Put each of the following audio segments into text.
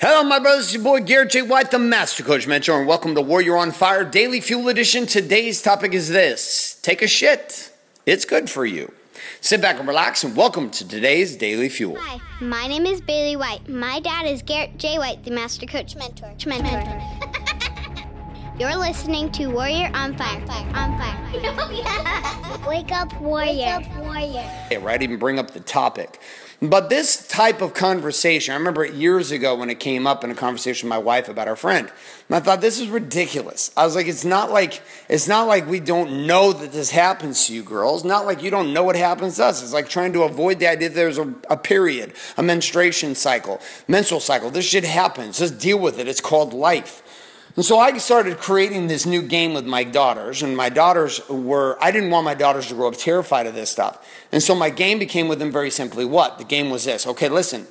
Hello, my brothers. It's your boy Garrett J. White, the Master Coach Mentor, and welcome to Warrior on Fire Daily Fuel Edition. Today's topic is this take a shit. It's good for you. Sit back and relax, and welcome to today's Daily Fuel. Hi, my name is Bailey White. My dad is Garrett J. White, the Master Coach Mentor. Mentor. You're listening to Warrior on Fire. Fire. On Fire. Wake up, Warrior. Wake up, Warrior. Okay, right? Even bring up the topic. But this type of conversation, I remember it years ago when it came up in a conversation with my wife about our friend. And I thought this is ridiculous. I was like, it's not like it's not like we don't know that this happens to you girls. Not like you don't know what happens to us. It's like trying to avoid the idea that there's a, a period, a menstruation cycle, menstrual cycle. This shit happens. Just deal with it. It's called life. And so I started creating this new game with my daughters, and my daughters were, I didn't want my daughters to grow up terrified of this stuff. And so my game became with them very simply what? The game was this okay, listen,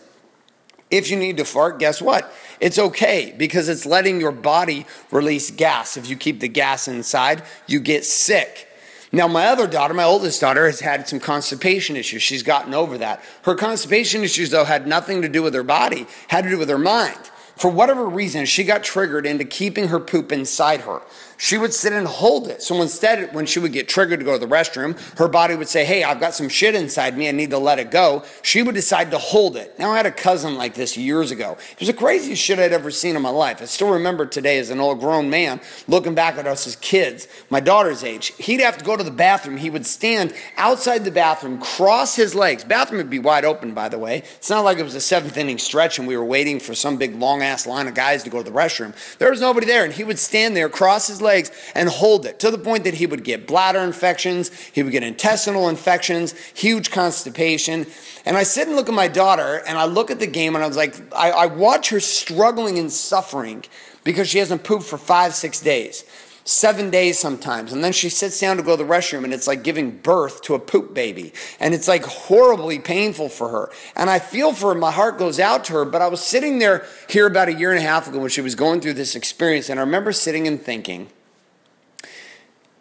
if you need to fart, guess what? It's okay because it's letting your body release gas. If you keep the gas inside, you get sick. Now, my other daughter, my oldest daughter, has had some constipation issues. She's gotten over that. Her constipation issues, though, had nothing to do with her body, had to do with her mind. For whatever reason, she got triggered into keeping her poop inside her. She would sit and hold it. So instead, when she would get triggered to go to the restroom, her body would say, Hey, I've got some shit inside me. I need to let it go. She would decide to hold it. Now, I had a cousin like this years ago. It was the craziest shit I'd ever seen in my life. I still remember today as an old grown man looking back at us as kids, my daughter's age. He'd have to go to the bathroom. He would stand outside the bathroom, cross his legs. Bathroom would be wide open, by the way. It's not like it was a seventh inning stretch and we were waiting for some big long ass line of guys to go to the restroom. There was nobody there. And he would stand there, cross his legs, and hold it to the point that he would get bladder infections, he would get intestinal infections, huge constipation. And I sit and look at my daughter and I look at the game and I was like, I, I watch her struggling and suffering because she hasn't pooped for five, six days seven days sometimes. And then she sits down to go to the restroom and it's like giving birth to a poop baby. And it's like horribly painful for her. And I feel for her. My heart goes out to her. But I was sitting there here about a year and a half ago when she was going through this experience. And I remember sitting and thinking,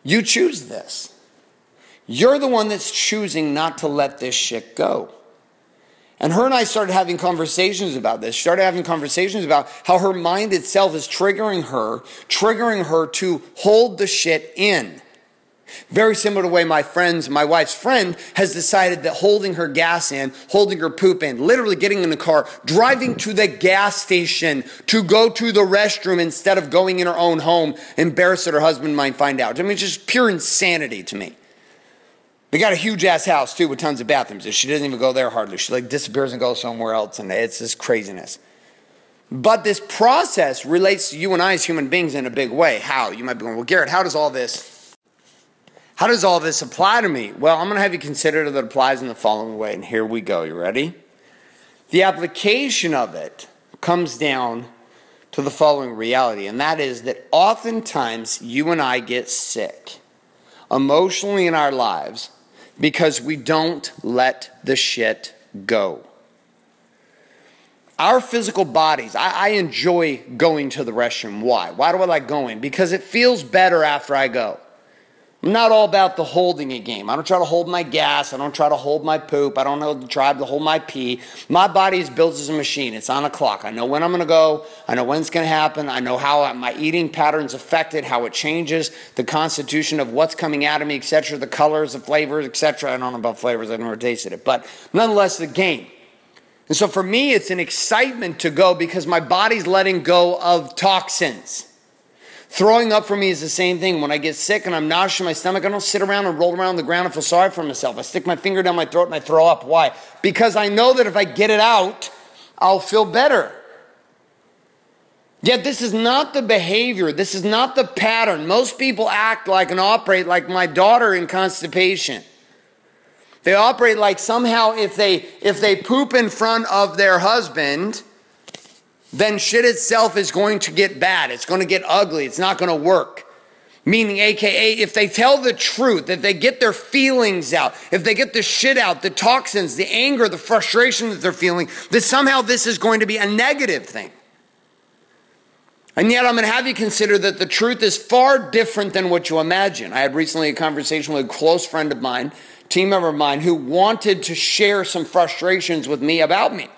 you choose this. You're the one that's choosing not to let this shit go. And her and I started having conversations about this, started having conversations about how her mind itself is triggering her, triggering her to hold the shit in. Very similar to the way my friends, my wife's friend has decided that holding her gas in, holding her poop in, literally getting in the car, driving to the gas station to go to the restroom instead of going in her own home, embarrassed that her husband might find out. I mean, it's just pure insanity to me. They got a huge ass house too with tons of bathrooms. She doesn't even go there hardly. She like disappears and goes somewhere else, and it's this craziness. But this process relates to you and I as human beings in a big way. How? You might be going, well, Garrett, how does all this how does all this apply to me? Well, I'm going to have you consider that it applies in the following way, and here we go. You ready? The application of it comes down to the following reality, and that is that oftentimes you and I get sick emotionally in our lives because we don't let the shit go. Our physical bodies, I, I, enjoy going to the restroom. Why? Why do I like going? Because it feels better after I go. I'm not all about the holding a game. I don't try to hold my gas. I don't try to hold my poop. I don't know try to hold my pee. My body is built as a machine. It's on a clock. I know when I'm going to go. I know when it's going to happen. I know how my eating patterns affected, how it changes, the constitution of what's coming out of me, etc., the colors, the flavors, etc. I don't know about flavors. I've never tasted it, but nonetheless, the game. And so for me, it's an excitement to go because my body's letting go of toxins. Throwing up for me is the same thing. When I get sick and I'm nauseous in my stomach, I don't sit around and roll around on the ground and feel sorry for myself. I stick my finger down my throat and I throw up. Why? Because I know that if I get it out, I'll feel better. Yet this is not the behavior, this is not the pattern. Most people act like and operate like my daughter in constipation. They operate like somehow if they if they poop in front of their husband, then shit itself is going to get bad. It's going to get ugly. It's not going to work. Meaning, AKA, if they tell the truth, if they get their feelings out, if they get the shit out, the toxins, the anger, the frustration that they're feeling, that somehow this is going to be a negative thing. And yet, I'm going to have you consider that the truth is far different than what you imagine. I had recently a conversation with a close friend of mine, team member of mine, who wanted to share some frustrations with me about me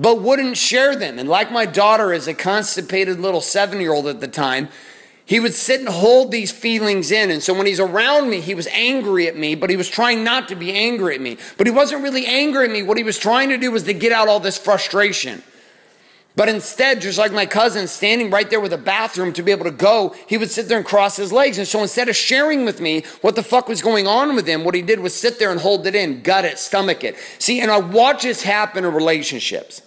but wouldn't share them. And like my daughter, as a constipated little seven year old at the time, he would sit and hold these feelings in. And so when he's around me, he was angry at me, but he was trying not to be angry at me. But he wasn't really angry at me. What he was trying to do was to get out all this frustration. But instead, just like my cousin standing right there with a bathroom to be able to go, he would sit there and cross his legs. And so instead of sharing with me what the fuck was going on with him, what he did was sit there and hold it in, gut it, stomach it. See, and I watch this happen in relationships.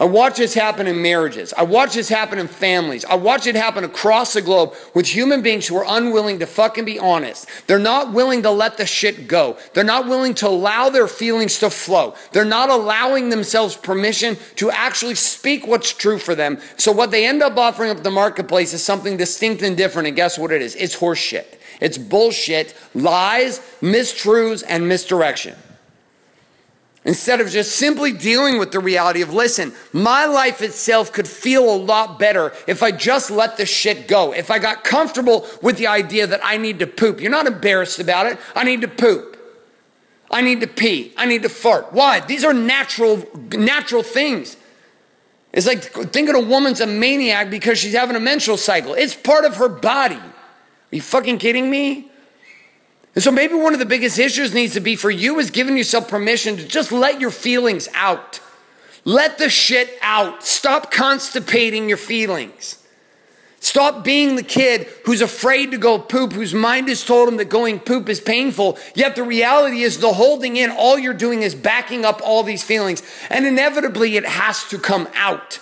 I watch this happen in marriages. I watch this happen in families. I watch it happen across the globe with human beings who are unwilling to fucking be honest. They're not willing to let the shit go. They're not willing to allow their feelings to flow. They're not allowing themselves permission to actually speak what's true for them. So what they end up offering up the marketplace is something distinct and different. And guess what it is? It's horseshit. It's bullshit, lies, mistruths, and misdirection. Instead of just simply dealing with the reality of, listen, my life itself could feel a lot better if I just let the shit go. If I got comfortable with the idea that I need to poop. You're not embarrassed about it. I need to poop. I need to pee. I need to fart. Why? These are natural, natural things. It's like thinking a woman's a maniac because she's having a menstrual cycle. It's part of her body. Are you fucking kidding me? And so maybe one of the biggest issues needs to be for you is giving yourself permission to just let your feelings out. Let the shit out. Stop constipating your feelings. Stop being the kid who's afraid to go poop, whose mind has told him that going poop is painful. Yet the reality is, the holding in, all you're doing is backing up all these feelings. And inevitably, it has to come out.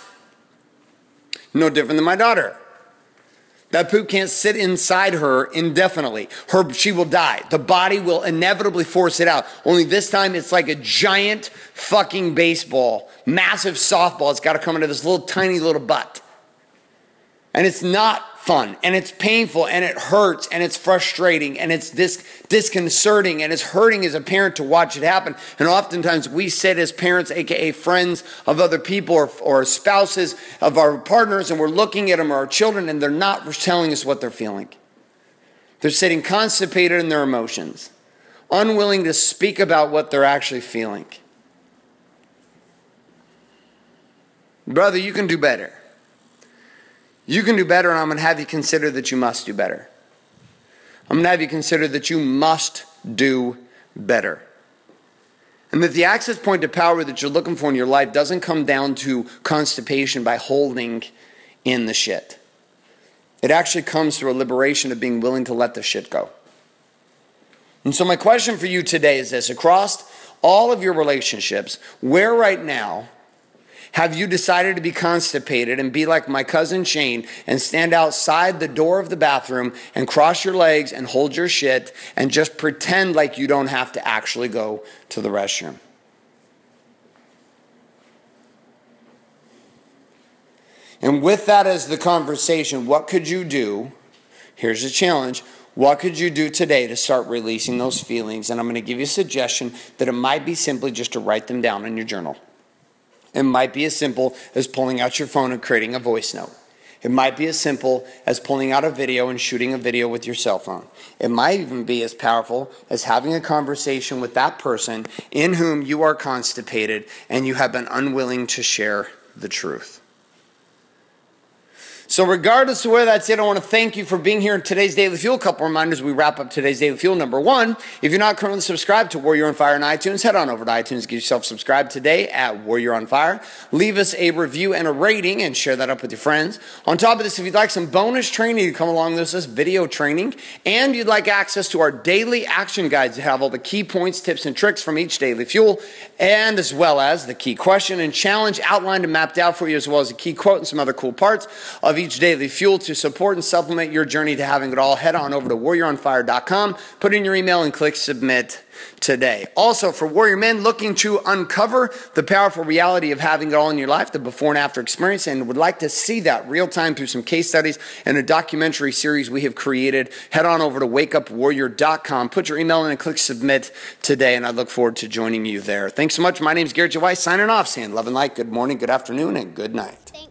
No different than my daughter. That poop can't sit inside her indefinitely. Her, she will die. The body will inevitably force it out. Only this time it's like a giant fucking baseball, massive softball. It's got to come into this little tiny little butt. And it's not fun and it's painful and it hurts and it's frustrating and it's dis- disconcerting and it's hurting as a parent to watch it happen. And oftentimes we sit as parents, aka friends of other people or, or spouses of our partners, and we're looking at them or our children and they're not telling us what they're feeling. They're sitting constipated in their emotions, unwilling to speak about what they're actually feeling. Brother, you can do better. You can do better, and I'm going to have you consider that you must do better. I'm going to have you consider that you must do better. And that the access point to power that you're looking for in your life doesn't come down to constipation by holding in the shit. It actually comes through a liberation of being willing to let the shit go. And so, my question for you today is this across all of your relationships, where right now have you decided to be constipated and be like my cousin Shane and stand outside the door of the bathroom and cross your legs and hold your shit and just pretend like you don't have to actually go to the restroom? And with that as the conversation, what could you do? Here's a challenge. What could you do today to start releasing those feelings? And I'm going to give you a suggestion that it might be simply just to write them down in your journal. It might be as simple as pulling out your phone and creating a voice note. It might be as simple as pulling out a video and shooting a video with your cell phone. It might even be as powerful as having a conversation with that person in whom you are constipated and you have been unwilling to share the truth. So, regardless of where that's it, I want to thank you for being here in today's Daily Fuel. A couple reminders we wrap up today's Daily Fuel. Number one, if you're not currently subscribed to Warrior on Fire on iTunes, head on over to iTunes, get yourself subscribed today at Warrior on Fire. Leave us a review and a rating and share that up with your friends. On top of this, if you'd like some bonus training to come along with us, video training, and you'd like access to our daily action guides that have all the key points, tips, and tricks from each Daily Fuel, and as well as the key question and challenge outlined and mapped out for you, as well as a key quote and some other cool parts of each daily fuel to support and supplement your journey to having it all, head on over to warrioronfire.com, put in your email, and click submit today. Also, for warrior men looking to uncover the powerful reality of having it all in your life, the before and after experience, and would like to see that real time through some case studies and a documentary series we have created, head on over to wakeupwarrior.com, put your email in and click submit today, and I look forward to joining you there. Thanks so much. My name is Garrett J. White, signing off, saying love and light, good morning, good afternoon, and good night. Thanks